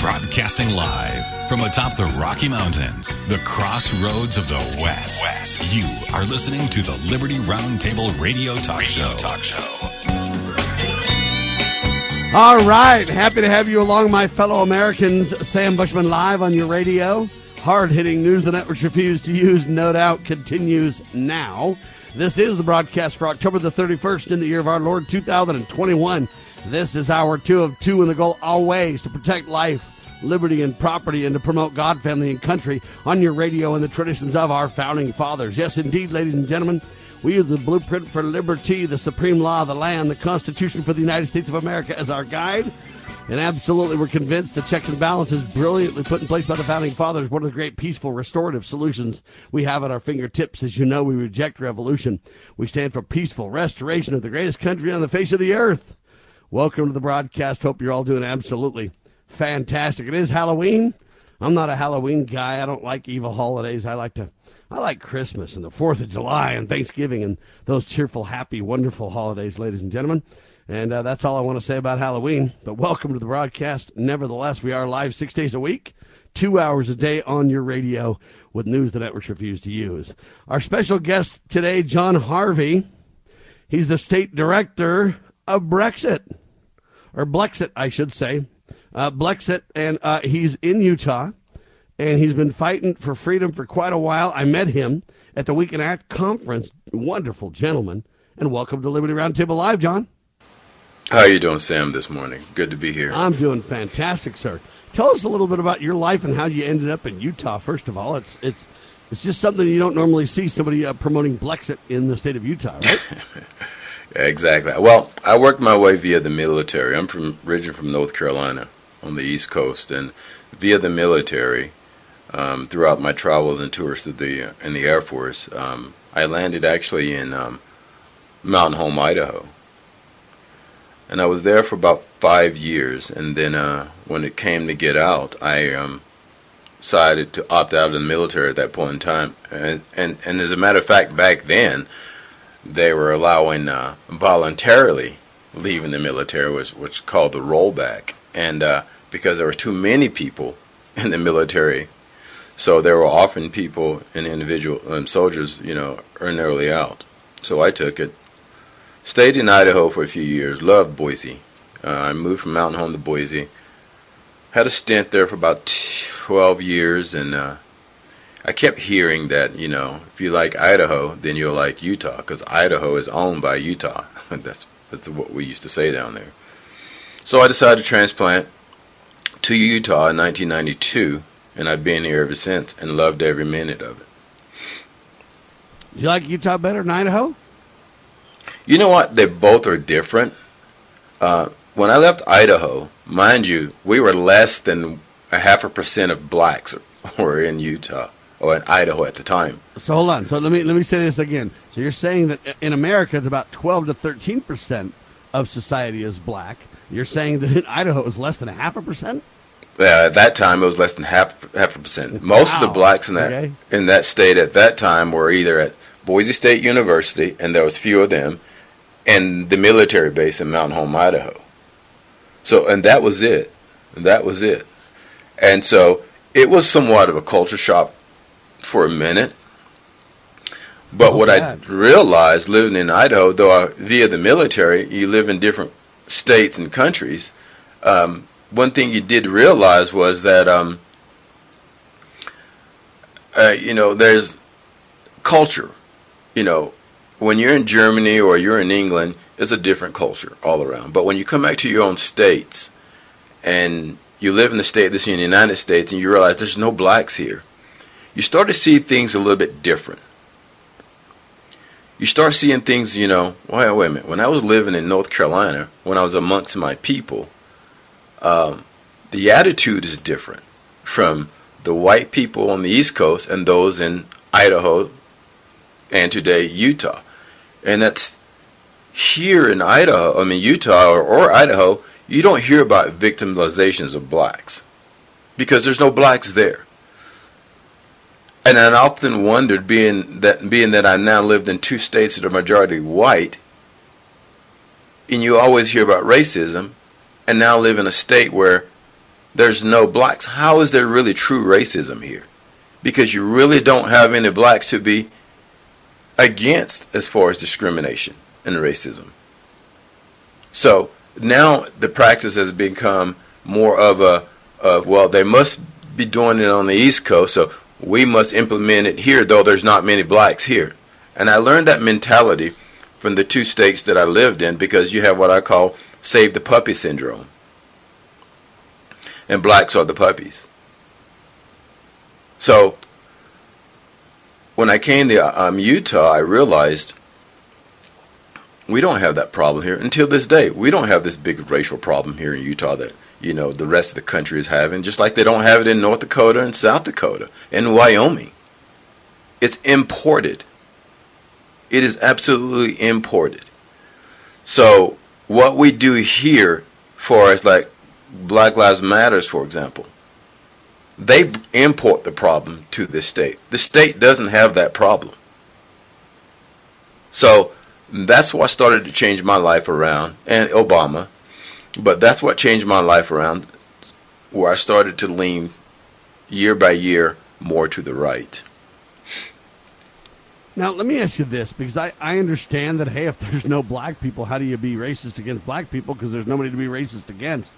Broadcasting live from atop the Rocky Mountains, the crossroads of the West. West. You are listening to the Liberty Roundtable Radio Talk radio Show. Talk Show. All right, happy to have you along, my fellow Americans. Sam Bushman live on your radio. Hard hitting news the networks refuse to use, no doubt, continues now. This is the broadcast for October the 31st in the year of our Lord 2021. This is hour two of two, and the goal always to protect life, liberty, and property, and to promote God, family, and country on your radio and the traditions of our founding fathers. Yes, indeed, ladies and gentlemen, we use the blueprint for liberty, the supreme law of the land, the Constitution for the United States of America as our guide. And absolutely, we're convinced the checks and balances brilliantly put in place by the founding fathers, one of the great peaceful restorative solutions we have at our fingertips. As you know, we reject revolution. We stand for peaceful restoration of the greatest country on the face of the earth. Welcome to the broadcast. Hope you're all doing absolutely fantastic. It is Halloween. I'm not a Halloween guy. I don't like evil holidays. I like to I like Christmas and the 4th of July and Thanksgiving and those cheerful, happy, wonderful holidays, ladies and gentlemen. And uh, that's all I want to say about Halloween. But welcome to the broadcast. Nevertheless, we are live six days a week, two hours a day on your radio with news the networks refuse to use. Our special guest today, Jon Harvey. He's the state director of Brexit or Blexit, I should say. Uh, Blexit, and uh, he's in Utah, and he's been fighting for freedom for quite a while. I met him at the We Can Act conference. Wonderful gentleman, and welcome to Liberty Roundtable Live, Jon. How are you doing, Sam, this morning? Good to be here. I'm doing fantastic, sir. Tell us a little bit about your life and how you ended up in Utah. First of all, it's it's it's just something you don't normally see somebody uh, promoting Blexit in the state of Utah, right? Exactly. Well, I worked my way via the military. I'm from originally from North Carolina on the East Coast, and via the military, um, throughout my travels and tours to the in the Air Force, um, I landed actually in um, Mountain Home, Idaho, and I was there for about five years. And then uh, when it came to get out, I um, decided to opt out of the military at that point in time. And and, and as a matter of fact, back then they were allowing uh, voluntarily leaving the military, which which called the rollback, and uh, because there were too many people in the military, so there were often people and individual um, soldiers, you know, earn early out. So I took it. Stayed in Idaho for a few years. Loved Boise. Uh, I moved from Mountain Home to Boise. Had a stint there for about twelve years, and uh, I kept hearing that, you know, if you like Idaho, then you'll like Utah, because Idaho is owned by Utah. that's that's what we used to say down there. So I decided to transplant to Utah in 1992, and I've been here ever since and loved every minute of it. Do you like Utah better than Idaho? You know what? They both are different. Uh, when I left Idaho, mind you, we were less than a half a percent of blacks were in Utah or in Idaho at the time. So hold on. So let me let me say this again. So you're saying that in America it's about 12 to 13 percent of society is black. You're saying that in Idaho it's less than a half a percent. Yeah, at that time it was less than half half a percent. Most Wow. of the blacks in that Okay. in that state at that time were either at Boise State University, and there was few of them, and the military base in Mountain Home, Idaho. So, and that was it. That was it. And so it was somewhat of a culture shock for a minute. But Oh, what I realized living in Idaho, though I, via the military, you live in different states and countries. Um, one thing you did realize was that, um, uh, you know, there's culture. You know, when you're in Germany or you're in England, it's a different culture all around. But when you come back to your own states and you live in the state that's in the United States and you realize there's no blacks here, you start to see things a little bit different. You start seeing things, you know, wait, wait a minute. When I was living in North Carolina, when I was amongst my people, um, the attitude is different from the white people on the East Coast and those in Idaho and today Utah. And that's here in Idaho, I mean Utah or, or Idaho, you don't hear about victimizations of blacks because there's no blacks there. and I often wondered, being that being that I now lived in two states that are majority white, and you always hear about racism, and now live in a state where there's no blacks. How is there really true racism here? Because you really don't have any blacks to be against as far as discrimination and racism. So now the practice has become more of a of well, they must be doing it on the East Coast, so we must implement it here, though there's not many blacks here. And I learned that mentality from the two states that I lived in because you have what I call save the puppy syndrome. And blacks are the puppies. So when I came to um, Utah, I realized we don't have that problem here until this day. We don't have this big racial problem here in Utah that you know the rest of the country is having, just like they don't have it in North Dakota and South Dakota and Wyoming. It's imported. It is absolutely imported. So what we do here, for as like Black Lives Matters, for example, they import the problem to this state. The state doesn't have that problem. So that's what started to change my life around, and Obama but that's what changed my life around, where I started to lean year by year more to the right. Now, let me ask you this because I, I understand that, hey, if there's no black people, how do you be racist against black people? Because there's nobody to be racist against.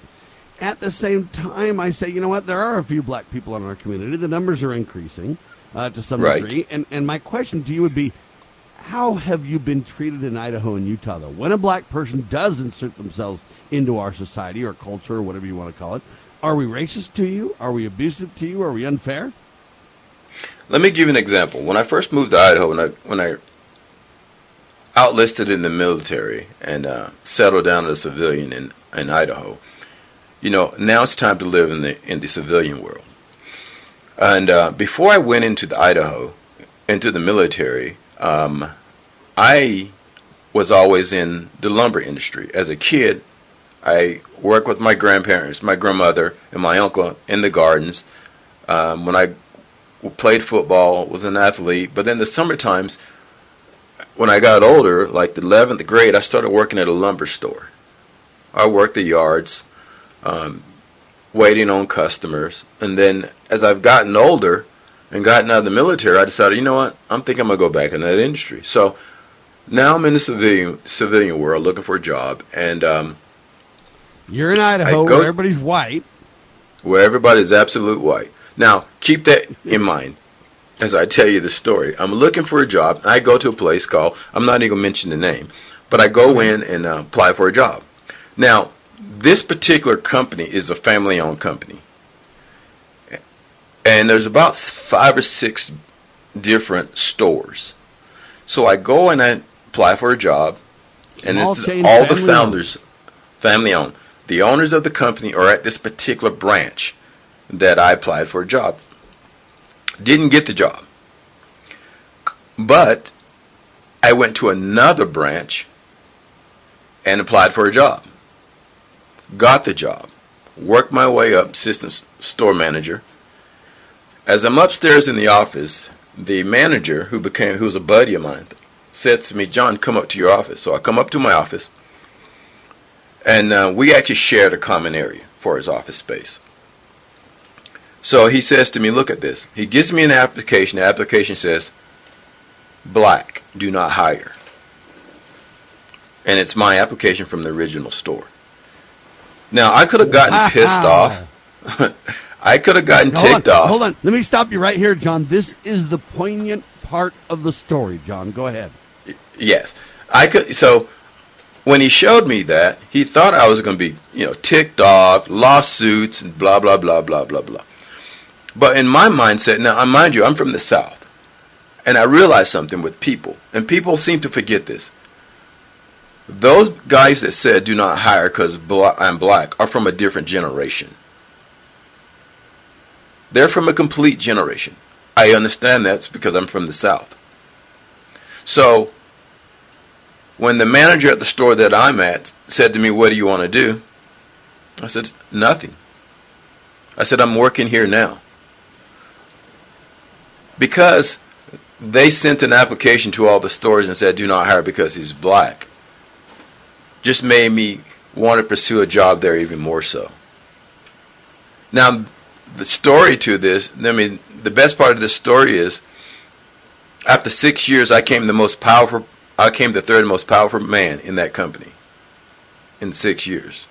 At the same time, I say, you know what? There are a few black people in our community. The numbers are increasing uh, to some right. degree. And, and my question to you would be how have you been treated in Idaho and Utah, though? When a black person does insert themselves into our society or culture or whatever you want to call it, are we racist to you? Are we abusive to you? Are we unfair? Let me give you an example. When I first moved to Idaho, when I when I outlisted in the military and uh, settled down as a civilian in, in Idaho, you know, now it's time to live in the in the civilian world. And uh, before I went into the Idaho, into the military, um, I was always in the lumber industry. As a kid, I worked with my grandparents, my grandmother, and my uncle in the gardens. Um, when I played football, was an athlete, but then the summer times, when I got older, like the 11th grade, I started working at a lumber store. I worked the yards, um, waiting on customers, and then as I've gotten older, and gotten out of the military, I decided, you know what, I'm thinking I'm gonna go back in that industry. So now I'm in the civilian civilian world looking for a job, and um, you're in Idaho go, where everybody's white, where everybody's absolute white. Now keep that in mind as I tell you the story. I'm looking for a job. I go to a place called I'm not even gonna mention the name, but I go in and uh, apply for a job. Now this particular company is a family-owned company and there's about five or six different stores. So I go and I apply for a job, and it's all the founders, owned. family owned. The owners of the company are at this particular branch that I applied for a job. Didn't get the job, but I went to another branch and applied for a job. Got the job. Worked my way up, assistant store manager as I'm upstairs in the office, the manager, who became who was a buddy of mine, says to me, "Jon, come up to your office." So I come up to my office, and uh, we actually shared a common area for his office space. So he says to me, "Look at this." He gives me an application. The application says, "Black, do not hire," and it's my application from the original store. Now I could have gotten pissed off. I could have gotten hold ticked on, off. Hold on. Let me stop you right here, Jon. This is the poignant part of the story, Jon. Go ahead. Yes. I could so when he showed me that, he thought I was going to be, you know, ticked off, lawsuits and blah blah blah blah blah blah. But in my mindset, now I mind you, I'm from the South. And I realized something with people, and people seem to forget this. Those guys that said do not hire because I'm black are from a different generation. They're from a complete generation. I understand that's because I'm from the South. So, when the manager at the store that I'm at said to me, What do you want to do? I said, Nothing. I said, I'm working here now. because they sent an application to all the stores and said, do not hire because he's black, just made me want to pursue a job there even more so. Now, the story to this, I mean, the best part of this story is after six years, I came the most powerful, I came the third most powerful man in that company in six years.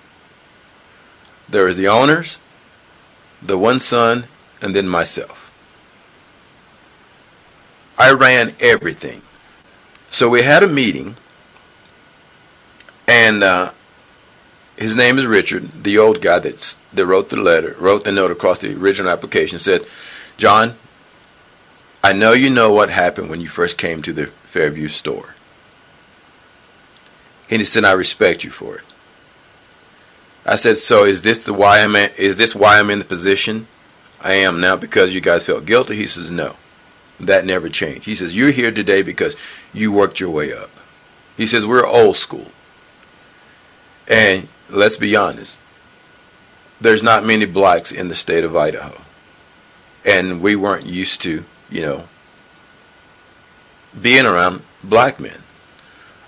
There was the owners, the one son, and then myself. I ran everything. So we had a meeting, and uh, his name is Richard, the old guy that's, that wrote the letter, wrote the note across the original application, said, Jon, I know you know what happened when you first came to the Fairview store. And he said, I respect you for it. I said, so is this the why I'm at, is this why I'm in the position I am now because you guys felt guilty? He says, no. That never changed. He says, you're here today because you worked your way up. He says, we're old school. And let's be honest, there's not many blacks in the state of Idaho. And we weren't used to, you know, being around black men.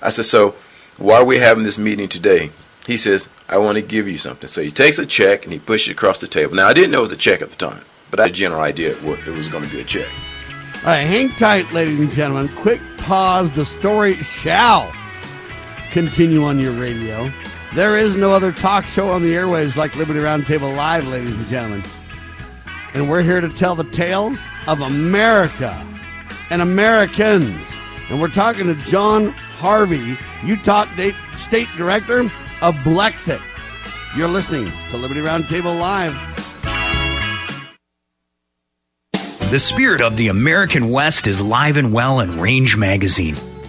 I said, so why are we having this meeting today? He says, I want to give you something. So he takes a check and he pushes it across the table. Now, I didn't know it was a check at the time, but I had a general idea it was going to be a check. All right, hang tight, ladies and gentlemen. Quick pause. The story shall continue on your radio. There is no other talk show on the airwaves like Liberty Roundtable Live, ladies and gentlemen. And we're here to tell the tale of America and Americans. And we're talking to Jon Harvey, Utah State Director of Blexit. You're listening to Liberty Roundtable Live. The spirit of the American West is live and well in Range Magazine,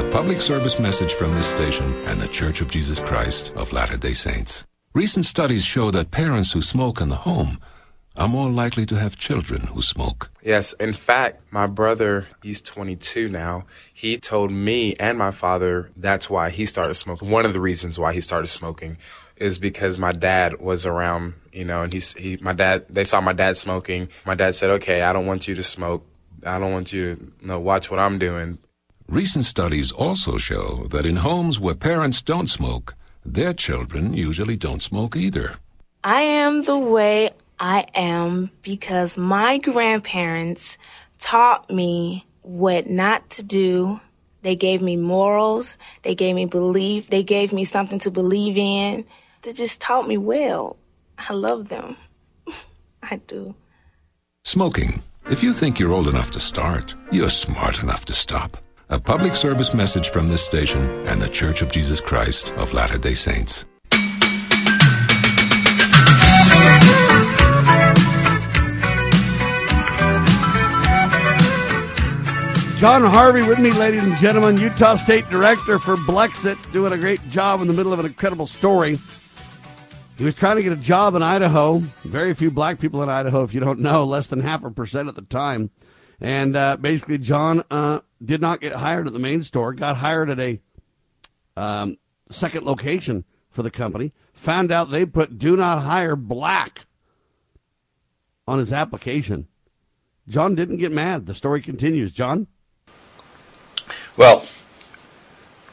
A public service message from this station and the Church of Jesus Christ of Latter day Saints. Recent studies show that parents who smoke in the home are more likely to have children who smoke. Yes, in fact, my brother, he's 22 now. He told me and my father that's why he started smoking. One of the reasons why he started smoking is because my dad was around, you know, and he's, he, my dad, they saw my dad smoking. My dad said, okay, I don't want you to smoke. I don't want you to you know, watch what I'm doing. Recent studies also show that in homes where parents don't smoke, their children usually don't smoke either. I am the way I am because my grandparents taught me what not to do. They gave me morals. They gave me belief. They gave me something to believe in. They just taught me well. I love them. I do. Smoking. If you think you're old enough to start, you're smart enough to stop. A public service message from this station and the Church of Jesus Christ of Latter day Saints. Jon Harvey with me, ladies and gentlemen, Utah State Director for Blexit, doing a great job in the middle of an incredible story. He was trying to get a job in Idaho. Very few black people in Idaho, if you don't know, less than half a percent at the time. And uh, basically, Jon uh, did not get hired at the main store, got hired at a um, second location for the company. Found out they put do not hire black on his application. Jon didn't get mad. The story continues. Jon? Well,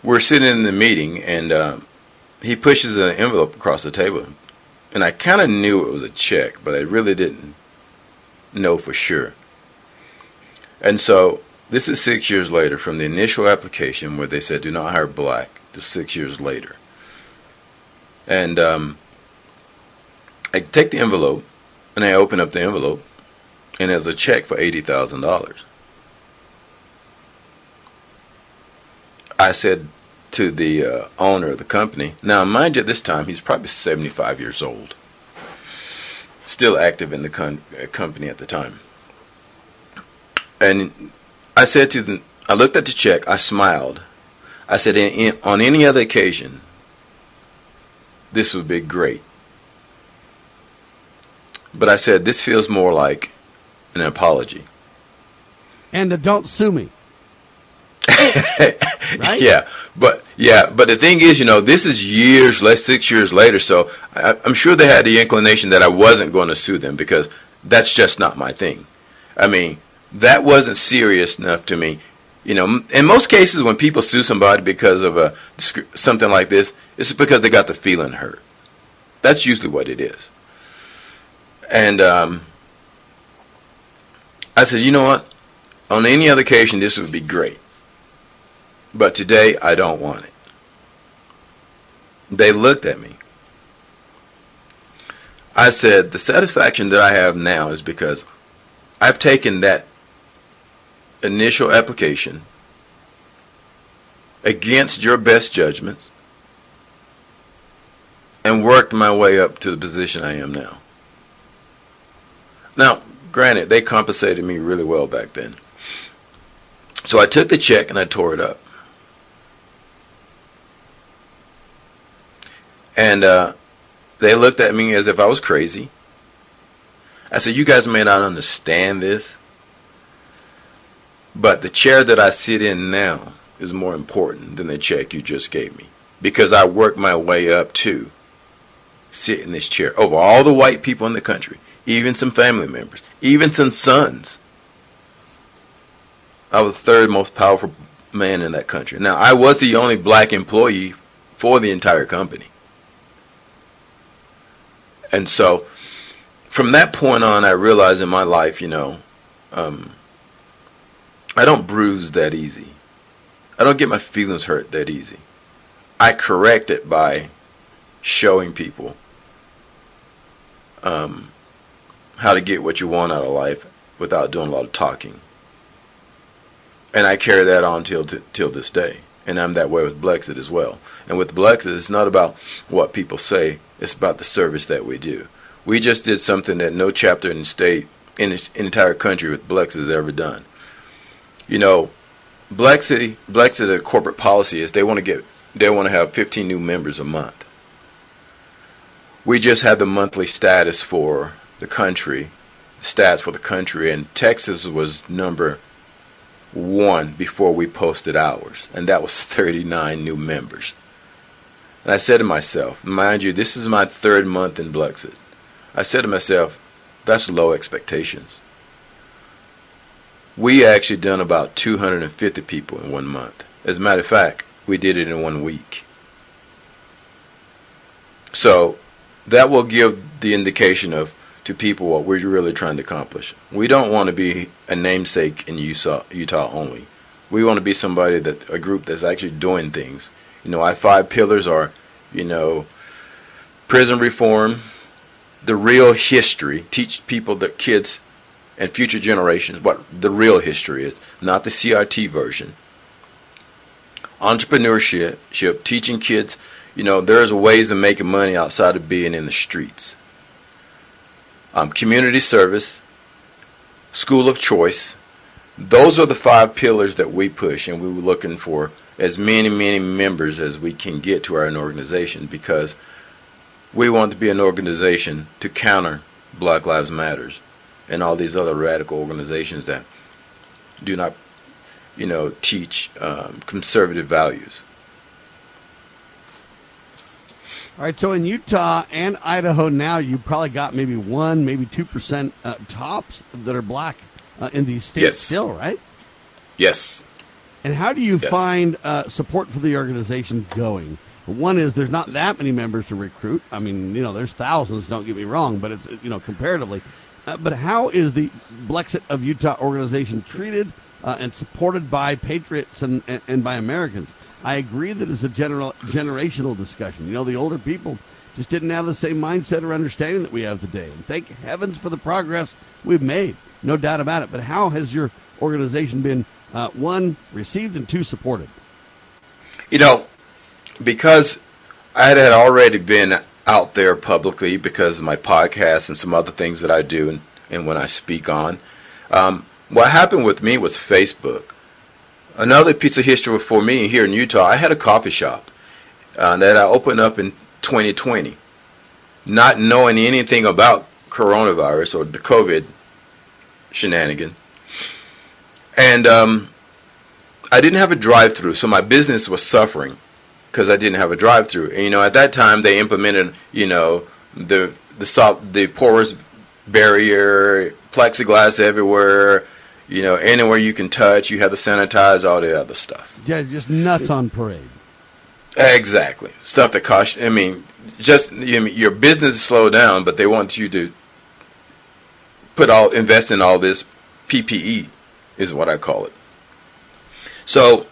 we're sitting in the meeting, and uh, he pushes an envelope across the table. And I kind of knew it was a check, but I really didn't know for sure. And so this is six years later from the initial application where they said do not hire black to six years later. And um, I take the envelope and I open up the envelope, and there's a check for eighty thousand dollars. I said to the uh, owner of the company, now mind you, at this time he's probably seventy-five years old, still active in the con- uh, company at the time, and I said to the, I looked at the check, I smiled, I said, in, in, on any other occasion, this would be great. But I said, this feels more like an apology. And uh, don't sue me. right? Yeah, but yeah, but the thing is, you know, this is years, less six years later. So I, I'm sure they had the inclination that I wasn't going to sue them because that's just not my thing. I mean, that wasn't serious enough to me. You know, in most cases, when people sue somebody because of a something like this, it's because they got the feeling hurt. That's usually what it is. And um, I said, you know what? On any other occasion, this would be great. But today, I don't want it. They looked at me. I said, the satisfaction that I have now is because I've taken that initial application against your best judgments and worked my way up to the position I am now. Now, granted, they compensated me really well back then. So I took the check and I tore it up. And uh, they looked at me as if I was crazy. I said, You guys may not understand this, but the chair that I sit in now is more important than the check you just gave me because I worked my way up to sit in this chair over all the white people in the country, even some family members, even some sons. I was the third most powerful man in that country. Now, I was the only black employee for the entire company. And so, from that point on, I realized in my life, you know, um, I don't bruise that easy. I don't get my feelings hurt that easy. I correct it by showing people um, how to get what you want out of life without doing a lot of talking. And I carry that on till t- till this day. And I'm that way with Blexit as well. And with Blexit, it's not about what people say; it's about the service that we do. We just did something that no chapter in the state in the entire country with Blexit has ever done you know, Black City, Black City corporate policy is they want to get, they want to have 15 new members a month. We just had the monthly status for the country, stats for the country, and Texas was number one before we posted ours, and that was 39 new members. And I said to myself, mind you, this is my third month in Blexit. I said to myself, that's low expectations we actually done about 250 people in one month. As a matter of fact, we did it in one week. So that will give the indication of to people what we're really trying to accomplish. We don't want to be a namesake in Utah, Utah only. We want to be somebody that a group that's actually doing things. You know, our five pillars are, you know, prison reform, the real history, teach people that kids and future generations what the real history is, not the CRT version. Entrepreneurship, teaching kids, you know, there's ways of making money outside of being in the streets. Um, community service, school of choice. Those are the five pillars that we push, and we were looking for as many, many members as we can get to our organization because we want to be an organization to counter Black Lives Matters and all these other radical organizations that do not, you know, teach um, conservative values. All right, so in Utah and Idaho now, you probably got maybe one, maybe two percent uh, tops that are black uh, in these states yes. still, right? Yes. And how do you yes. find uh, support for the organization going? One is there's not that many members to recruit. I mean, you know, there's thousands. Don't get me wrong, but it's you know comparatively, uh, but how is the Blexit of Utah organization treated uh, and supported by patriots and, and, and, by Americans? I agree that it's a general generational discussion. You know, the older people just didn't have the same mindset or understanding that we have today. And thank heavens for the progress we've made, no doubt about it. But how has your organization been uh, one received and two supported? You know, because I had already been out there publicly because of my podcast and some other things that I do and, and when I speak on. Um, what happened with me was Facebook. Another piece of history for me here in Utah, I had a coffee shop uh, that I opened up in 2020, not knowing anything about coronavirus or the COVID shenanigan. And um, I didn't have a drive through, so my business was suffering because I didn't have a drive through. And you know, at that time they implemented, you know, the the salt, the porous barrier, plexiglass everywhere. You know, anywhere you can touch, you have to sanitize all the other stuff. Yeah, just nuts on parade. Exactly, stuff that costs. I mean, just you know, your business is slowed down, but they want you to put all invest in all this PPE, is what I call it. So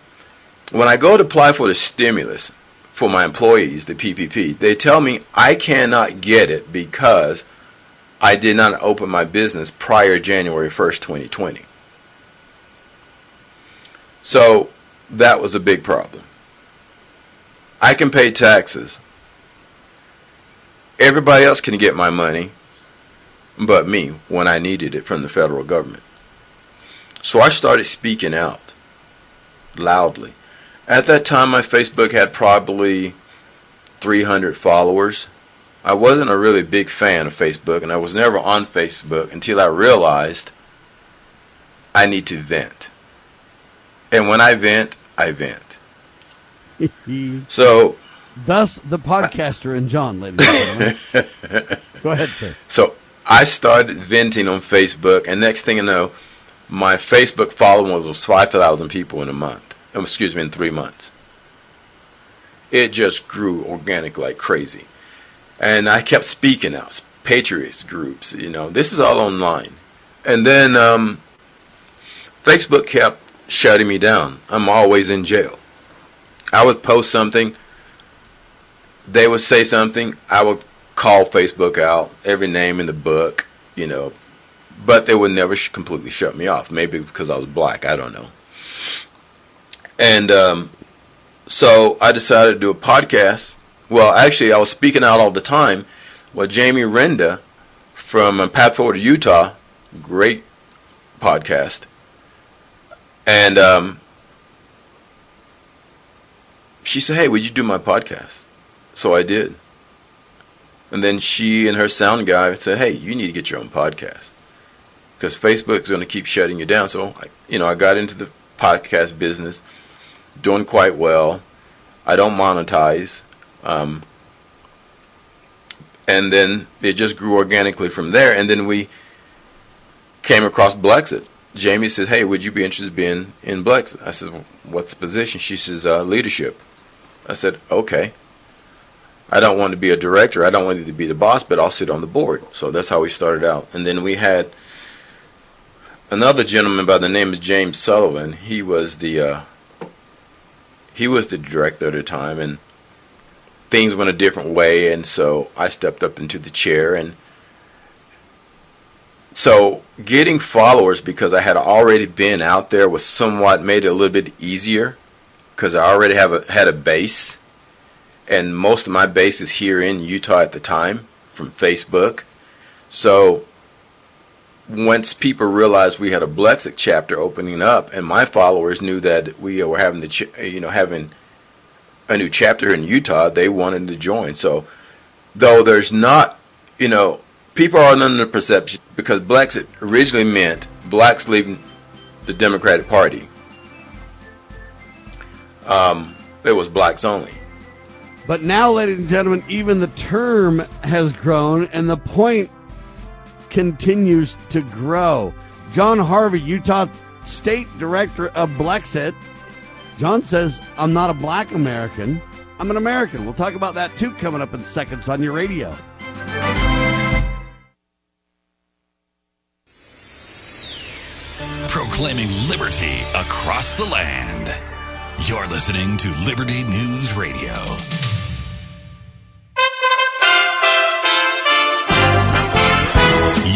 when I go to apply for the stimulus for my employees, the PPP, they tell me I cannot get it because I did not open my business prior January 1st, 2020. So that was a big problem. I can pay taxes. Everybody else can get my money but me when I needed it from the federal government. So I started speaking out loudly. At that time, my Facebook had probably 300 followers. I wasn't a really big fan of Facebook, and I was never on Facebook until I realized I need to vent. And when I vent, I vent. so, thus the podcaster and John, ladies and gentlemen. Go ahead, sir. So I started venting on Facebook, and next thing you know, my Facebook following was 5,000 people in a month. Um, excuse me, in three months. It just grew organic like crazy. And I kept speaking out, patriots groups, you know, this is all online. And then um, Facebook kept shutting me down. I'm always in jail. I would post something, they would say something, I would call Facebook out, every name in the book, you know, but they would never completely shut me off. Maybe because I was black, I don't know. And um, so I decided to do a podcast. Well, actually, I was speaking out all the time. Well, Jamie Renda from uh, Path Forward Utah, great podcast, and um, she said, "Hey, would you do my podcast?" So I did. And then she and her sound guy said, "Hey, you need to get your own podcast because Facebook's going to keep shutting you down." So, I, you know, I got into the podcast business, doing quite well. I don't monetize, um, and then it just grew organically from there. And then we came across Blexit. Jamie said, "Hey, would you be interested in being in Blexit?" I said, well, "What's the position?" She says, uh, "Leadership." I said, "Okay." I don't want to be a director. I don't want you to be the boss, but I'll sit on the board. So that's how we started out. And then we had another gentleman by the name of James Sullivan. He was the uh, he was the director at the time, and things went a different way. And so I stepped up into the chair, and so getting followers because I had already been out there was somewhat made it a little bit easier because I already have a, had a base and most of my base is here in Utah at the time from Facebook. So once people realized we had a Blexit chapter opening up, and my followers knew that we were having the, ch- you know, having a new chapter in Utah, they wanted to join. So though there's not, you know, people are under the perception because Blexit originally meant blacks leaving the Democratic Party. Um, it was blacks only. But now, ladies and gentlemen, even the term has grown and the point continues to grow. Jon Harvey, Utah State Director of Blexit. Jon says, I'm not a black American. I'm an American. We'll talk about that too coming up in seconds on your radio. Proclaiming liberty across the land. You're listening to Liberty News Radio.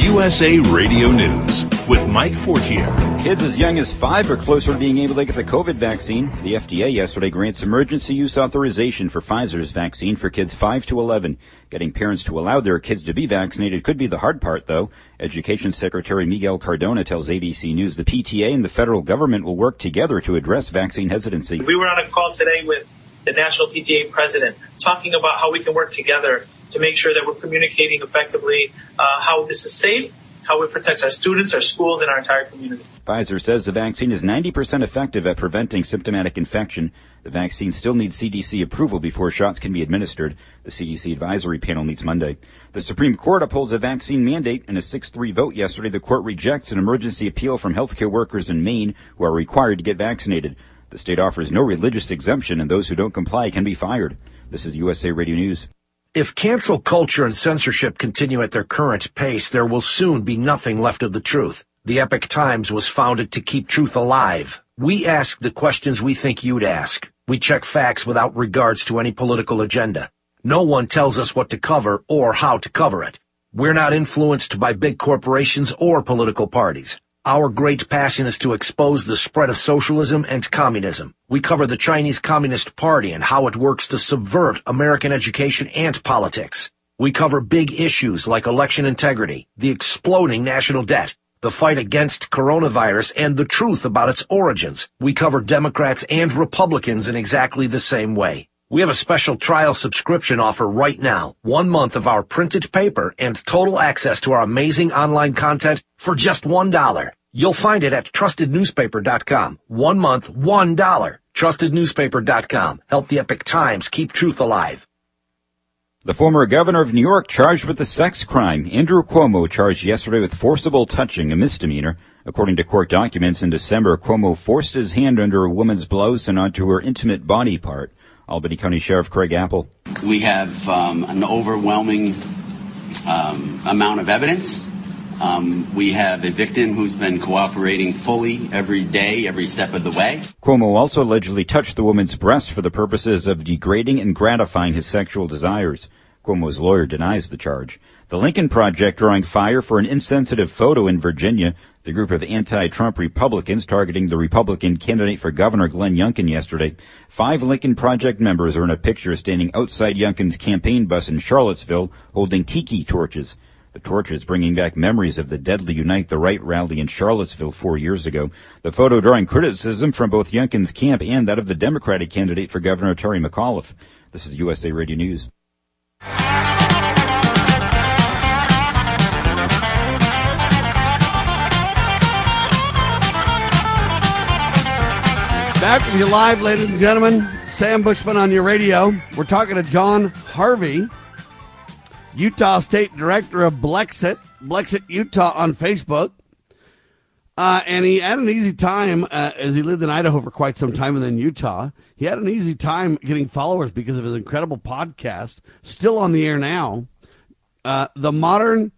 USA Radio News with Mike Fortier. Kids as young as five are closer to being able to get the COVID vaccine. The FDA yesterday grants emergency use authorization for Pfizer's vaccine for kids 5 to 11. Getting parents to allow their kids to be vaccinated could be the hard part, though. Education Secretary Miguel Cardona tells ABC News the PTA and the federal government will work together to address vaccine hesitancy. We were on a call today with the National PTA president talking about how we can work together to make sure that we're communicating effectively uh, how this is safe, how it protects our students, our schools, and our entire community. Pfizer says the vaccine is 90% effective at preventing symptomatic infection. The vaccine still needs CDC approval before shots can be administered. The CDC advisory panel meets Monday. The Supreme Court upholds a vaccine mandate in a 6-3 vote yesterday. The court rejects an emergency appeal from healthcare workers in Maine who are required to get vaccinated. The state offers no religious exemption and those who don't comply can be fired. This is USA Radio News. If cancel culture and censorship continue at their current pace, there will soon be nothing left of the truth. The Epoch Times was founded to keep truth alive. We ask the questions we think you'd ask. We check facts without regards to any political agenda. No one tells us what to cover or how to cover it. We're not influenced by big corporations or political parties. Our great passion is to expose the spread of socialism and communism. We cover the Chinese Communist Party and how it works to subvert American education and politics. We cover big issues like election integrity, the exploding national debt, the fight against coronavirus, and the truth about its origins. We cover Democrats and Republicans in exactly the same way. We have a special trial subscription offer right now. One month of our printed paper and total access to our amazing online content for just $1. You'll find it at trustednewspaper.com. One month, $1. Trustednewspaper.com. Help the Epoch Times keep truth alive. The former governor of New York charged with a sex crime. Andrew Cuomo charged yesterday with forcible touching, a misdemeanor. According to court documents, in December, Cuomo forced his hand under a woman's blouse and onto her intimate body part. Albany County Sheriff Craig Apple. We have um, an overwhelming um, amount of evidence. Um, we have a victim who's been cooperating fully every day, every step of the way. Cuomo also allegedly touched the woman's breast for the purposes of degrading and gratifying his sexual desires. Cuomo's lawyer denies the charge. The Lincoln Project drawing fire for an insensitive photo in Virginia. The group of anti-Trump Republicans targeting the Republican candidate for governor Glenn Youngkin yesterday. Five Lincoln Project members are in a picture standing outside Youngkin's campaign bus in Charlottesville holding tiki torches. The torches bringing back memories of the deadly Unite the Right rally in Charlottesville four years ago. The photo drawing criticism from both Youngkin's camp and that of the Democratic candidate for Governor Terry McAuliffe. This is USA Radio News. Back with you live, ladies and gentlemen. Sam Bushman on your radio. We're talking to Jon Harvey, Utah State Director of Blexit, Blexit Utah on Facebook. Uh, and he had an easy time uh, as he lived in Idaho for quite some time and then Utah. He had an easy time getting followers because of his incredible podcast, still on the air now. Uh, the Modern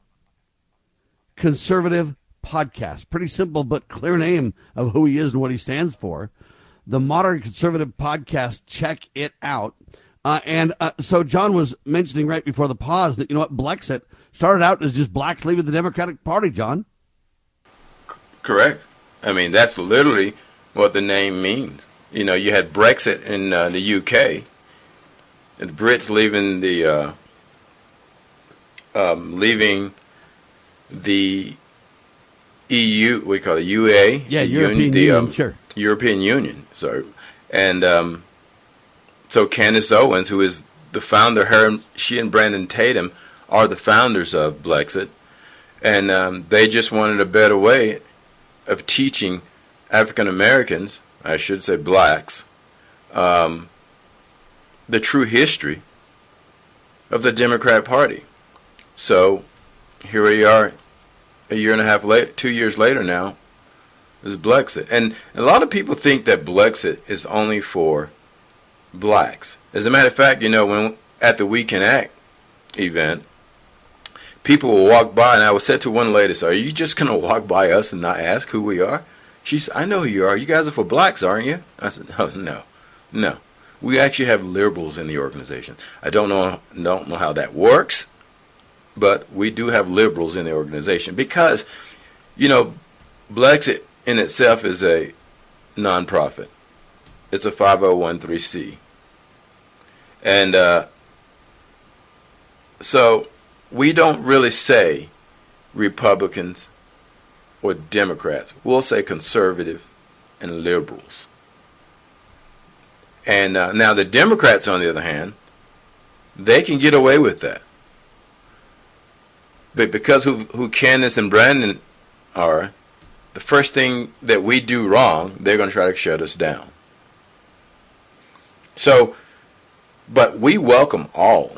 Conservative Podcast. Pretty simple but clear name of who he is and what he stands for the Modern Conservative Podcast. Check it out. Uh, and uh, so Jon was mentioning right before the pause that, you know what, Blexit started out as just blacks leaving the Democratic Party, Jon. Correct. I mean, that's literally what the name means. You know, you had Brexit in uh, the UK, and the Brits leaving the uh, um, leaving the EU. We call it UA. Yeah, European the, Union. um, sure. European Union. Sorry, and um, so Candace Owens, who is the founder, her, she and Brandon Tatum are the founders of Blexit, and um, they just wanted a better way of teaching African Americans, I should say blacks, um, the true history of the Democrat Party. So here we are, a year and a half later, two years later now, is Blexit. And a lot of people think that Blexit is only for blacks. As a matter of fact, you know, when at the We Can Act event, people will walk by, and I was said to one lady, so "Are you just going to walk by us and not ask who we are?" She said, "I know who you are. You guys are for blacks, aren't you?" I said, "No, no. No. We actually have liberals in the organization. I don't know don't know how that works, but we do have liberals in the organization because, you know, Blexit in itself is a nonprofit. It's a 5013C. And uh, so we don't really say Republicans or Democrats. We'll say conservative and liberals. And uh, now the Democrats, on the other hand, they can get away with that. But because who, who Candace and Brandon are, the first thing that we do wrong, they're going to try to shut us down. So, but we welcome all.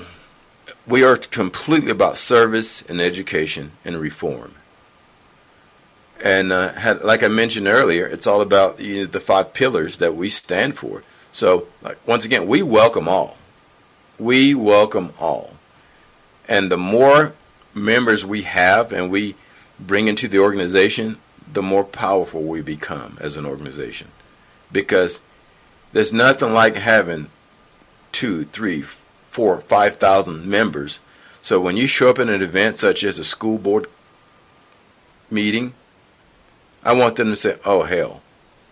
We are completely about service and education and reform. And uh, had, like I mentioned earlier, it's all about you know, the five pillars that we stand for. So, like, once again, we welcome all. We welcome all. And the more members we have and we bring into the organization, the more powerful we become as an organization. Because there's nothing like having two, three, four, five thousand members. So when you show up in an event such as a school board meeting, I want them to say, oh hell,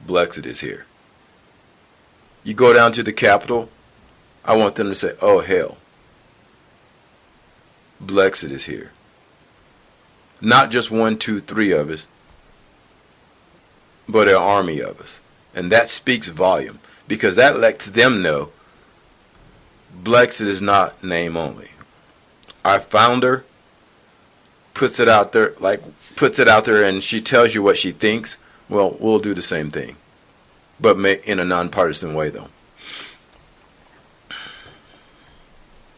Blexit is here. You go down to the Capitol, I want them to say, oh hell, Blexit is here. Not just one, two, three of us, but an army of us. And that speaks volume because that lets them know Blexit is not name only. Our founder puts it out there, like puts it out there, and she tells you what she thinks. Well, we'll do the same thing but in a nonpartisan way, though.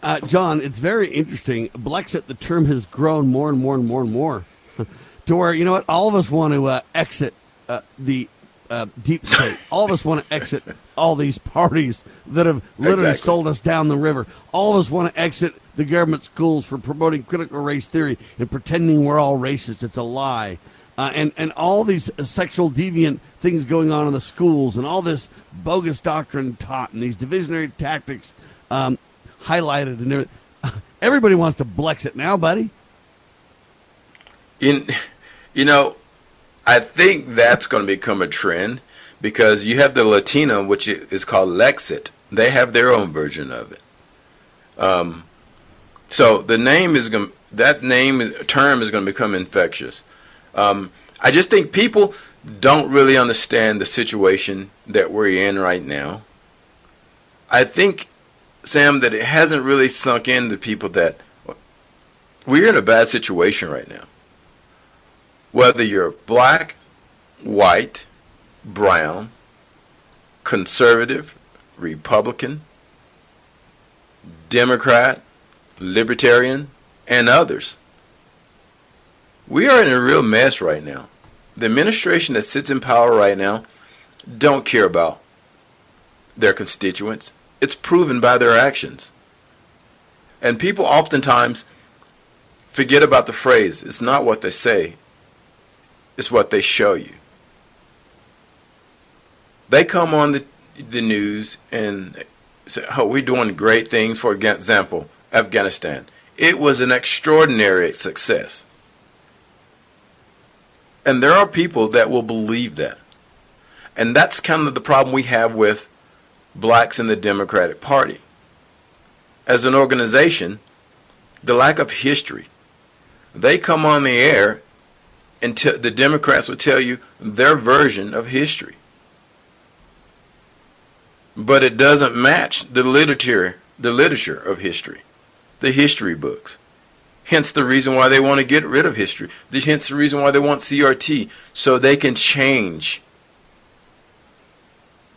Uh, Jon, it's very interesting. Blexit, the term has grown more and more and more and more to where, you know what, all of us want to uh, exit uh, the uh, deep state. all of us want to exit all these parties that have literally exactly. sold us down the river. All of us want to exit the government schools for promoting critical race theory and pretending we're all racist. It's a lie uh, and and all these sexual deviant things going on in the schools, and all this bogus doctrine taught, and these divisionary tactics um, highlighted, and everybody wants to blex it now, buddy. In, you know, I think that's going to become a trend because you have the Latina, which is called Lexit. They have their own version of it. Um, so the name is going that name term is going to become infectious. Um, I just think people don't really understand the situation that we're in right now. I think, Sam, that it hasn't really sunk in into people that we're in a bad situation right now. Whether you're black, white, brown, conservative, Republican, Democrat, Libertarian, and others. We are in a real mess right now. The administration that sits in power right now don't care about their constituents. It's proven by their actions. And people oftentimes forget about the phrase, it's not what they say, it's what they show you. They come on the, the news and say, oh, we're doing great things, for example, Afghanistan. It was an extraordinary success. And there are people that will believe that. And that's kind of the problem we have with blacks in the Democratic Party. As an organization, the lack of history. They come on the air and t- the Democrats will tell you their version of history. But it doesn't match the literature, the literature of history, the history books. Hence the reason why they want to get rid of history. Hence the reason why they want CRT, so they can change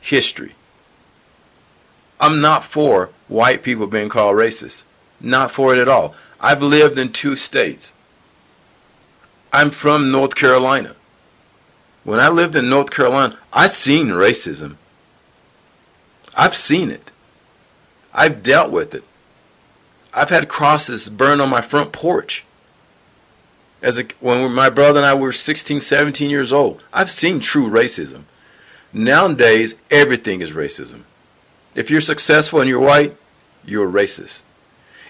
history. I'm not for white people being called racist. Not for it at all. I've lived in two states. I'm from North Carolina. When I lived in North Carolina, I seen racism. I've seen it. I've dealt with it. I've had crosses burned on my front porch. As a, when my brother and I were 16, 17 years old, I've seen true racism. Nowadays, everything is racism. If you're successful and you're white, you're a racist.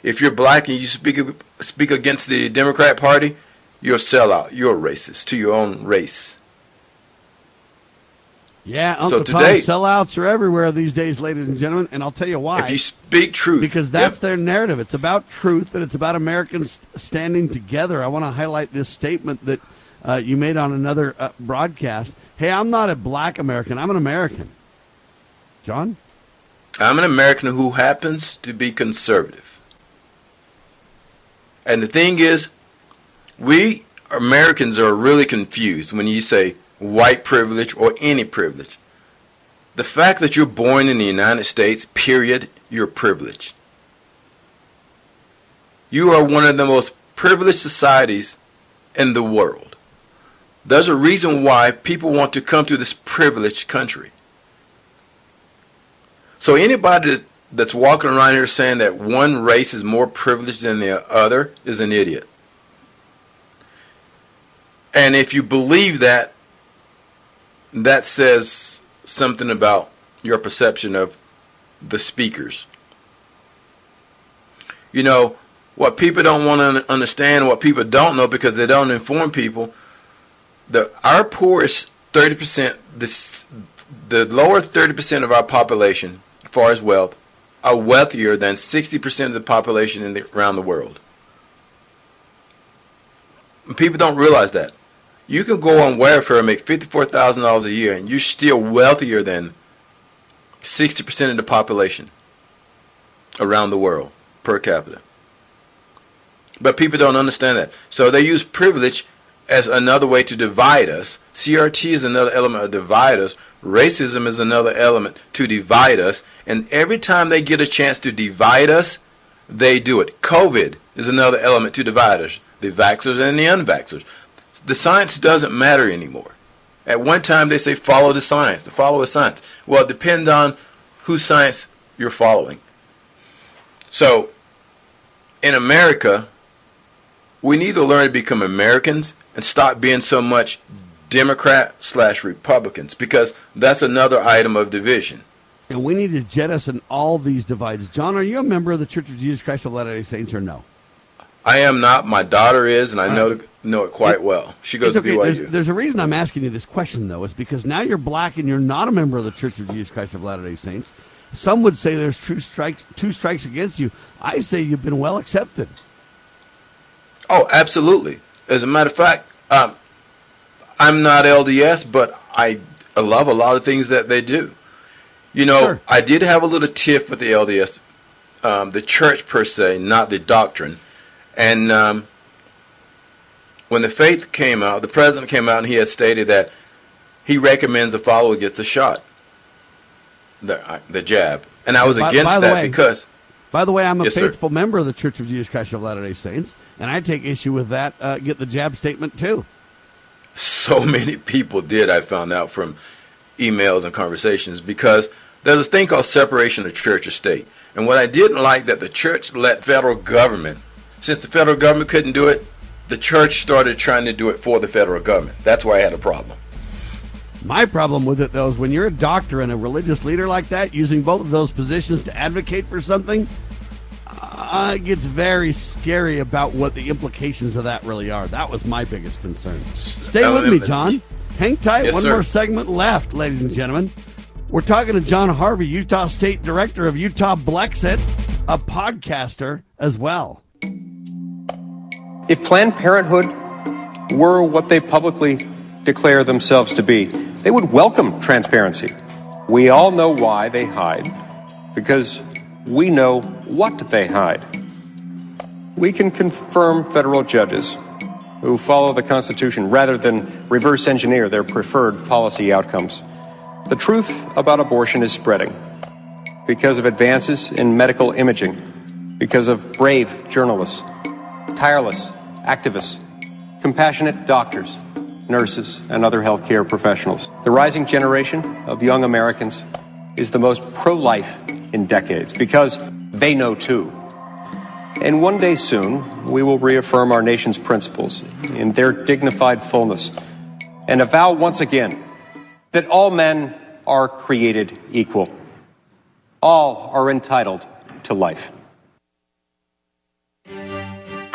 If you're black and you speak speak against the Democrat Party, you're a sellout. You're a racist to your own race. Yeah, Uncle so Tom, today, sellouts are everywhere these days, ladies and gentlemen, and I'll tell you why. if you speak truth, because that's Yep. their narrative. It's about truth and it's about Americans standing together. I want to highlight this statement that uh, you made on another uh, broadcast. Hey, I'm not a black American. I'm an American. Jon? I'm an American who happens to be conservative. And the thing is, we Americans are really confused when you say white privilege or any privilege. The fact that you're born in the United States, period, you're privileged. You are one of the most privileged societies in the world. There's a reason why people want to come to this privileged country. So anybody that's walking around here saying that one race is more privileged than the other is an idiot. And if you believe that, that says something about your perception of the speakers. You know, what people don't want to understand, what people don't know because they don't inform people, the our poorest 30%, this, the lower 30% of our population, as far as wealth, are wealthier than 60% of the population in the, around the world. People don't realize that. You can go on welfare and make $54,000 a year and you're still wealthier than 60% of the population around the world per capita. But people don't understand that. So they use privilege as another way to divide us. CRT is another element of divide us. Racism is another element to divide us. And every time they get a chance to divide us, they do it. COVID is another element to divide us. The vaxxers and the unvaxxers. The science doesn't matter anymore. At one time they say follow the science, to follow the science. Well, it depends on whose science you're following. So, in America, we need to learn to become Americans and stop being so much Democrat slash Republicans because that's another item of division. And we need to jettison all these divides. Jon, are you a member of the Church of Jesus Christ of Latter-day Saints or no? I am not. My daughter is, and I know know it quite well. She goes It's to. BYU. There's, there's a reason I'm asking you this question, though. Is because now you're black and you're not a member of the Church of Jesus Christ of Latter-day Saints. Some would say there's two strikes, two strikes against you. I say you've been well accepted. Oh, absolutely. As a matter of fact, um, I'm not LDS, but I I love a lot of things that they do. You know, Sure. I did have a little tiff with the LDS, um, the church per se, not the doctrine. And um, when the faith came out, the president came out and he had stated that he recommends a follower gets a shot, the uh, the jab, and I was By- against by that way- because By the way, I'm a Yes, sir. faithful member of the Church of Jesus Christ of Latter-day Saints, and I take issue with that. Uh, get the jab statement too. so many people did i found out from emails and conversations because there's this thing called separation of church and state and what i didn't like that the church let federal government since the federal government couldn't do it the church started trying to do it for the federal government that's why i had a problem My problem with it, though, is when you're a doctor and a religious leader like that, using both of those positions to advocate for something, uh, it gets very scary about what the implications of that really are. That was my biggest concern. Stay with me, Jon. Hang tight. Yes, One sir. more segment left, ladies and gentlemen. We're talking to Jon Harvey, Utah State Director of Utah Blexit, a podcaster as well. If Planned Parenthood were what they publicly declare themselves to be, they would welcome transparency. We all know why they hide, because we know what they hide. We can confirm federal judges who follow the Constitution rather than reverse engineer their preferred policy outcomes. The truth about abortion is spreading because of advances in medical imaging, because of brave journalists, tireless activists, compassionate doctors, nurses, and other healthcare professionals. The rising generation of young Americans is the most pro life in decades because they know too. And one day soon, we will reaffirm our nation's principles in their dignified fullness and avow once again that all men are created equal. All are entitled to life.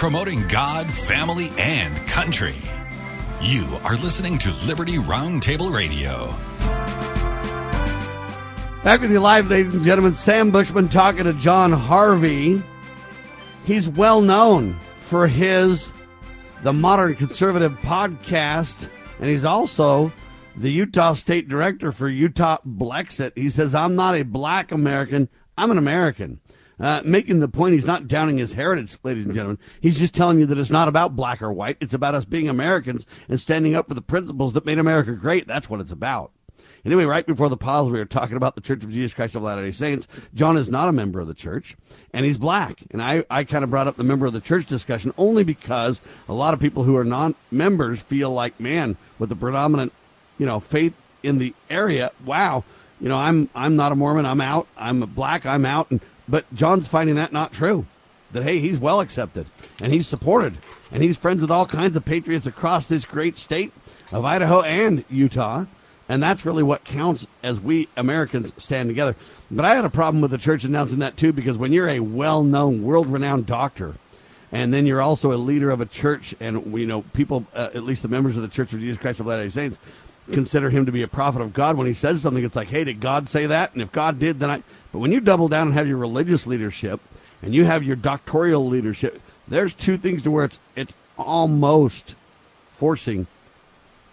Promoting God, family, and country. You are listening to Liberty Roundtable Radio. Back with you live, ladies and gentlemen. Sam Bushman talking to Jon Harvey. He's well known for his The Modern Conservative podcast, and he's also the Utah State Director for Utah Blexit. He says, I'm not a black American, I'm an American. Uh, making the point he's not downing his heritage, ladies and gentlemen. He's just telling you that it's not about black or white. It's about us being Americans and standing up for the principles that made America great. That's what it's about. Anyway, right before the pause, we were talking about the Church of Jesus Christ of Latter day Saints. Jon is not a member of the church, and he's black. And I, I kind of brought up the member of the church discussion only because a lot of people who are non members feel like, man, with the predominant, you know, faith in the area, wow, you know, I'm I'm not a Mormon, I'm out. I'm a black, I'm out. And but Jon's finding that not true. That, hey, he's well accepted and he's supported and he's friends with all kinds of patriots across this great state of Idaho and Utah. And that's really what counts as we Americans stand together. But I had a problem with the church announcing that too because when you're a well known, world renowned doctor, and then you're also a leader of a church, and you know people, uh, at least the members of the Church of Jesus Christ of Latter-day Saints, consider him to be a prophet of God. When he says something, it's like, hey, did God say that? And if God did, then I. But when you double down and have your religious leadership and you have your doctoral leadership, there's two things to where it's it's almost forcing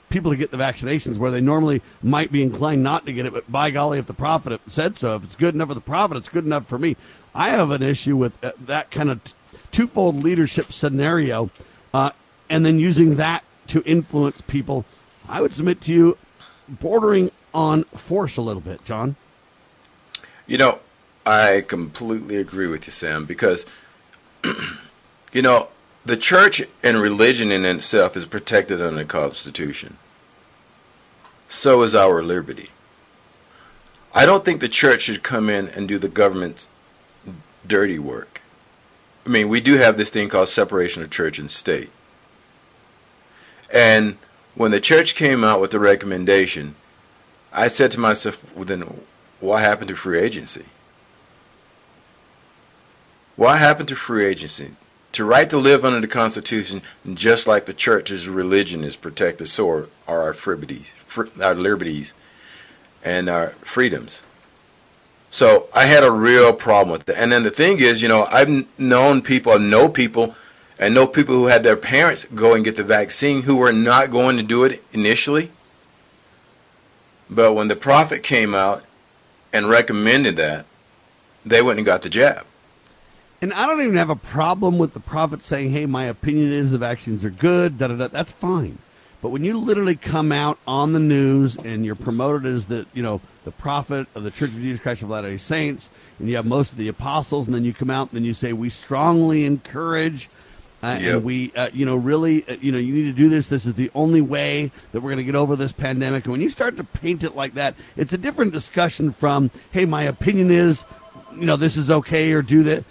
people to get the vaccinations where they normally might be inclined not to get it. But by golly, if the prophet said so, if it's good enough for the prophet, it's good enough for me. I have an issue with uh, that kind of twofold leadership scenario, uh, and then using that to influence people I would submit to you, bordering on force a little bit, Jon. You know, I completely agree with you, Sam, because, you know, the church and religion in itself is protected under the Constitution. So is our liberty. I don't think the church should come in and do the government's dirty work. I mean, we do have this thing called separation of church and state. And when the church came out with the recommendation, I said to myself, well, then what happened to free agency? What happened to free agency? To right to live under the Constitution, just like the church's religion is protected, so are our liberties, our liberties, and our freedoms. So I had a real problem with that. And then the thing is, you know, I've known people, I know people and know people who had their parents go and get the vaccine who were not going to do it initially. But when the prophet came out and recommended that, they went and got the jab. And I don't even have a problem with the prophet saying, hey, my opinion is the vaccines are good, da da da. That's fine. But when you literally come out on the news and you're promoted as the, you know, the prophet of the Church of Jesus Christ of Latter-day Saints, and you have most of the apostles, and then you come out and then you say, we strongly encourage uh, yep. And we, uh, you know, really, uh, you know, you need to do this. This is the only way that we're going to get over this pandemic. And when you start to paint it like that, it's a different discussion from, hey, my opinion is, you know, this is okay or do that.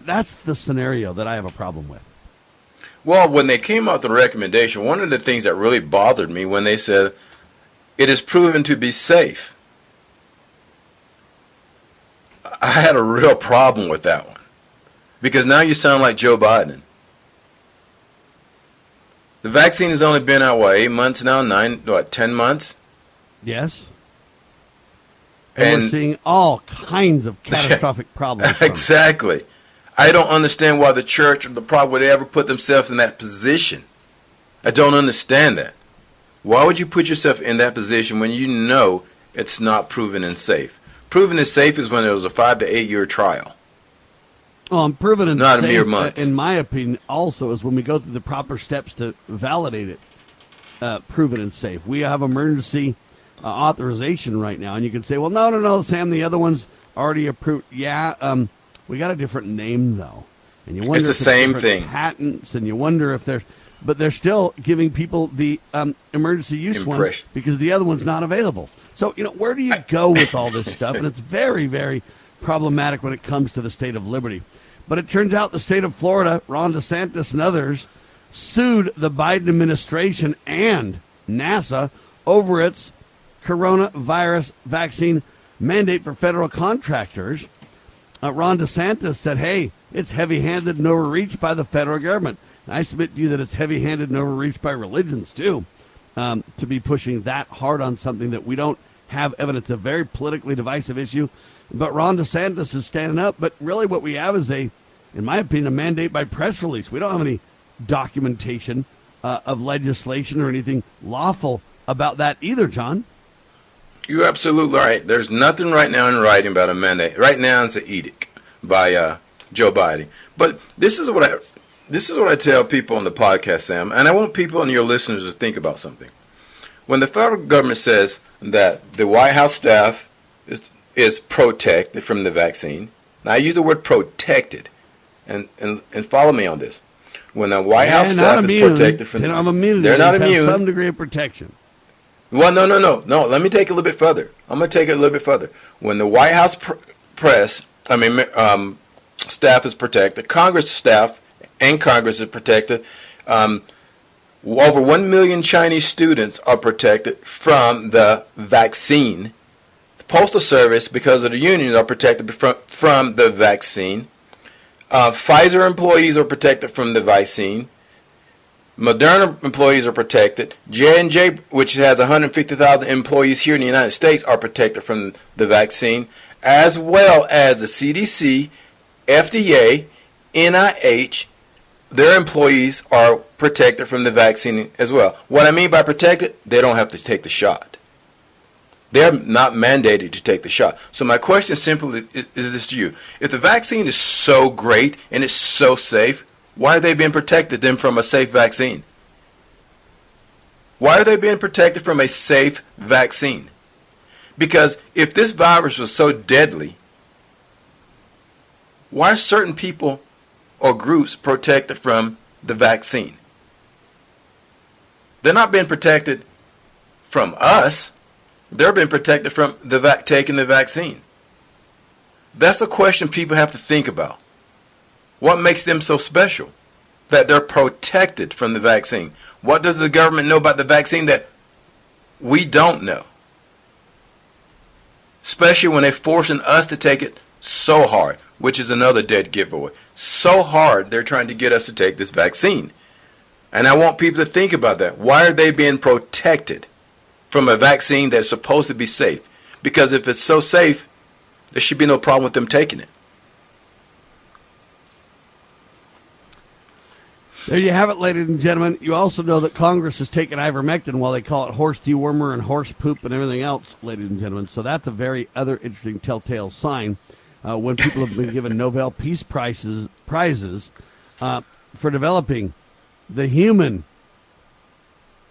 That's the scenario that I have a problem with. Well, when they came out with the recommendation, one of the things that really bothered me when they said it is proven to be safe, I had a real problem with that one because now you sound like Joe Biden The vaccine has only been out, what, eight months now? Nine, what, ten months? Yes. And, we're seeing all kinds of catastrophic problems. from it. exactly. I don't understand why the church or the prophet would ever put themselves in that position. I don't understand that. Why would you put yourself in that position when you know it's not proven and safe? Proven and safe is when there was a five to eight year trial. Well, and proven and Not a safe, mere uh, months. in my opinion, also is when we go through the proper steps to validate it, uh, proven and safe. We have emergency uh, authorization right now, and you can say, "Well, no, no, no, Sam, the other one's already approved." Yeah, um, we got a different name though, and you wonder the if same thing. patents, and you wonder if there's, but they're still giving people the um, emergency use one because the other one's not available. So you know, where do you go with all this stuff? And it's very, very problematic when it comes to the state of liberty. But it turns out the state of Florida, Ron DeSantis and others, sued the Biden administration and NASA over its coronavirus vaccine mandate for federal contractors. Uh, Ron DeSantis said, hey, it's heavy handed and overreached by the federal government. And I submit to you that it's heavy handed and overreached by religions, too, um, to be pushing that hard on something that we don't have evidence. A very politically divisive issue. But Ron DeSantis is standing up. But really, what we have is a, in my opinion, a mandate by press release. We don't have any documentation uh, of legislation or anything lawful about that either, Jon. You're absolutely right. There's nothing right now in writing about a mandate. Right now, it's an edict by uh, Joe Biden. But this is what I this is what I tell people on the podcast, Sam, and I want people and your listeners to think about something. When the federal government says that the White House staff is is protected from the vaccine, now I use the word protected, and and, and follow me on this. When the White House They're staff is protected from they the immunity. they're not They have immune. Some degree of protection. Well, no, no, no, no. Let me take it a little bit further. I'm going to take it a little bit further. When the White House pr- press, I mean, um, staff is protected, Congress staff and Congress is protected. Um, over 1 million Chinese students are protected from the vaccine. Postal Service, because of the unions, are protected from, from the vaccine. Uh, Pfizer employees are protected from the vaccine. Moderna employees are protected. J&J, which has 150,000 employees here in the United States, are protected from the vaccine, as well as the CDC, FDA, NIH. Their employees are protected from the vaccine as well. What I mean by protected, they don't have to take the shot. They're not mandated to take the shot. So my question simply is, is this to you: If the vaccine is so great and it's so safe, why are they being protected then from a safe vaccine? Why are they being protected from a safe vaccine? Because if this virus was so deadly, why are certain people or groups protected from the vaccine? They're not being protected from us. They're being protected from the vac- taking the vaccine. That's a question people have to think about. What makes them so special? That they're protected from the vaccine. What does the government know about the vaccine that we don't know? Especially when they're forcing us to take it so hard, which is another dead giveaway. So hard they're trying to get us to take this vaccine. And I want people to think about that. Why are they being protected from a vaccine that's supposed to be safe? Because if it's so safe, there should be no problem with them taking it. There you have it, ladies and gentlemen. You also know that Congress has taken ivermectin while they call it horse dewormer and horse poop and everything else, ladies and gentlemen. So that's a very other interesting telltale sign uh, when people have been given Nobel Peace Prizes prizes uh, for developing the human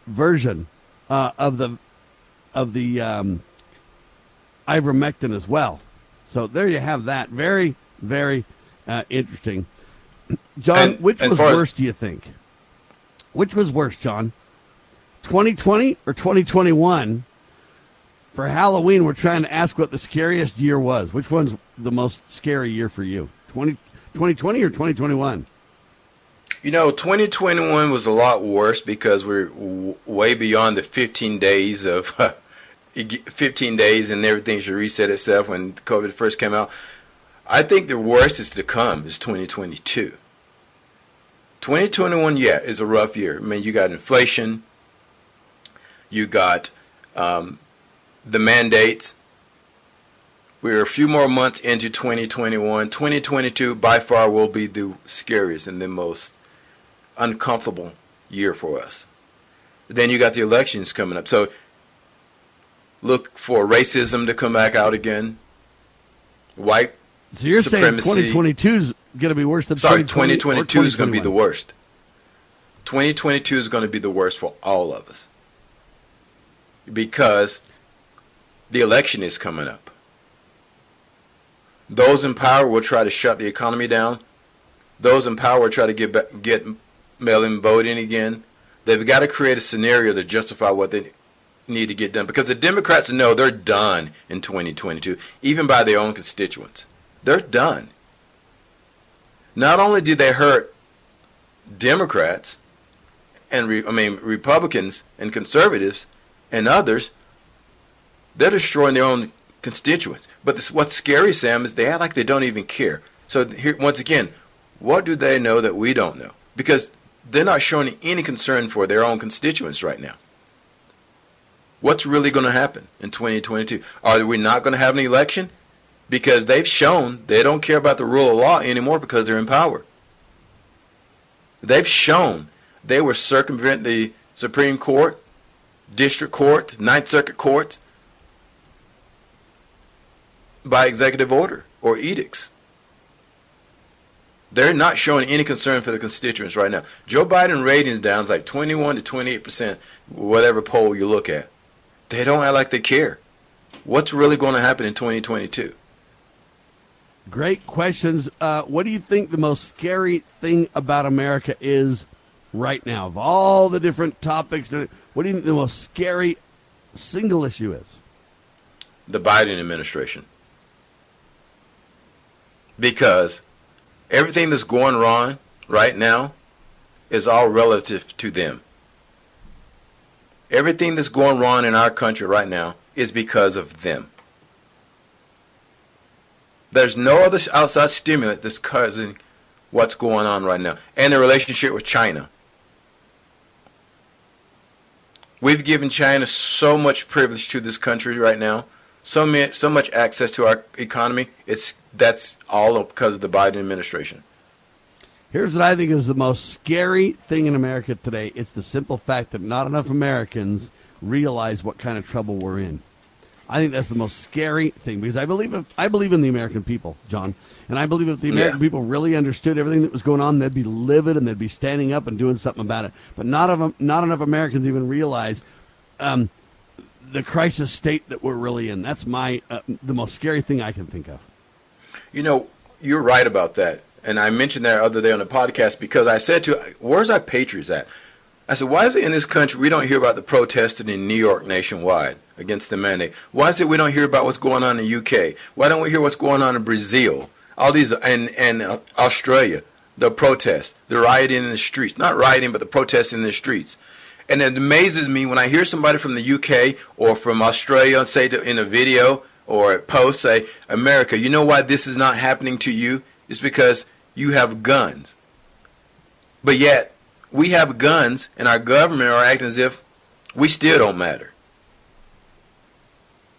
version uh, of the of the um, ivermectin as well. So there you have that. Very, very uh, interesting. Jon, And- which and was far as- worse, do you think? Which was worse, Jon? 2020 or 2021? For Halloween, we're trying to ask what the scariest year was. Which one's the most scary year for you? 20, 2020 or 2021? You know, 2021 was a lot worse because we're w- way beyond the 15 days of 15 days and everything should reset itself when COVID first came out. I think the worst is to come is 2022. 2021, yeah, is a rough year. I mean, you got inflation, you got um, the mandates. We're a few more months into 2021. 2022, by far, will be the scariest and the most uncomfortable year for us. Then you got the elections coming up. So look for racism to come back out again. White So you're saying supremacy. 2022 is going to be worse than Sorry, 2020 2022 is going to be the worst. 2022 is going to be the worst for all of us because the election is coming up. Those in power will try to shut the economy down. Those in power will try to get back, get mail-in voting again. They've got to create a scenario to justify what they need to get done because the Democrats know they're done in 2022, even by their own constituents. They're done. Not only did they hurt Democrats and re, I mean Republicans and conservatives and others, they're destroying their own constituents. But this, what's scary, Sam, is they act like they don't even care. So here, once again, what do they know that we don't know? Because they're not showing any concern for their own constituents right now. What's really going to happen in 2022? Are we not going to have an election? Because they've shown they don't care about the rule of law anymore because they're in power. They've shown they will circumvent the Supreme Court, District Court, Ninth Circuit Court by executive order or edicts. They're not showing any concern for the constituents right now. Joe Biden ratings down is like 21 to 28 percent, whatever poll you look at. They don't act like they care. What's really going to happen in 2022? Great questions. Uh, what do you think the most scary thing about America is right now? Of all the different topics, what do you think the most scary single issue is? The Biden administration. Because everything that's going wrong right now is all relative to them. Everything that's going wrong in our country right now is because of them. There's no other outside stimulant that's causing what's going on right now. And the relationship with China. We've given China so much privilege to this country right now, so much, so much access to our economy. It's that's all because of the Biden administration. Here's what I think is the most scary thing in America today. It's the simple fact that not enough Americans realize what kind of trouble we're in. I think that's the most scary thing because I believe I believe in the American people, Jon, and I believe if the American Yeah. people really understood everything that was going on, they'd be livid and they'd be standing up and doing something about it. But not of not enough Americans even realize um, the crisis state that we're really in. That's my uh, the most scary thing I can think of. You know, you're right about that. And I mentioned that other day on the podcast because I said to, where's our patriots at? I said, why is it in this country we don't hear about the protesting in New York nationwide against the mandate? Why is it we don't hear about what's going on in the UK? Why don't we hear what's going on in Brazil? All these, and, and Australia, the protests, the rioting in the streets. Not rioting, but the protesting in the streets. And it amazes me when I hear somebody from the UK or from Australia say to, in a video or a post say, America, you know why this is not happening to you? It's because you have guns. But yet, we have guns and our government are acting as if we still don't matter.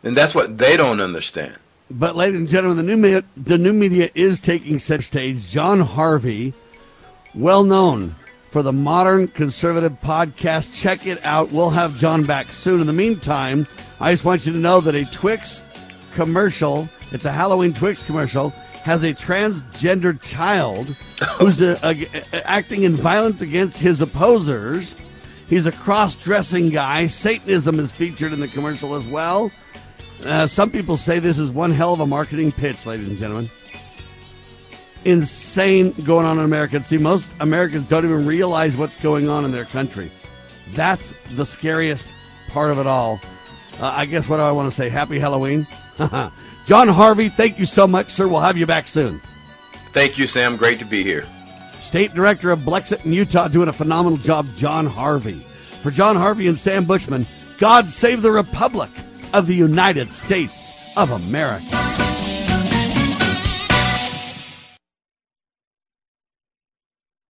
And that's what they don't understand. But, ladies and gentlemen, the new media, the new media is taking center stage. Jon Harvey, well known for the Modern Conservative podcast. Check it out. We'll have Jon back soon. In the meantime, I just want you to know that a Twix commercial, it's a Halloween Twix commercial, has a transgender child who's uh uh acting in violence against his opposers. He's a cross dressing guy. Satanism is featured in the commercial as well. Uh, some people say this is one hell of a marketing pitch, ladies and gentlemen. Insane going on in America. See, most Americans don't even realize what's going on in their country. That's the scariest part of it all. Uh, I guess what do I want to say? Happy Halloween. Jon Harvey, thank you so much, sir. We'll have you back soon. Thank you, Sam. Great to be here. State Director of Blexit in Utah doing a phenomenal job, Jon Harvey. For Jon Harvey and Sam Bushman, God save the Republic of the United States of America.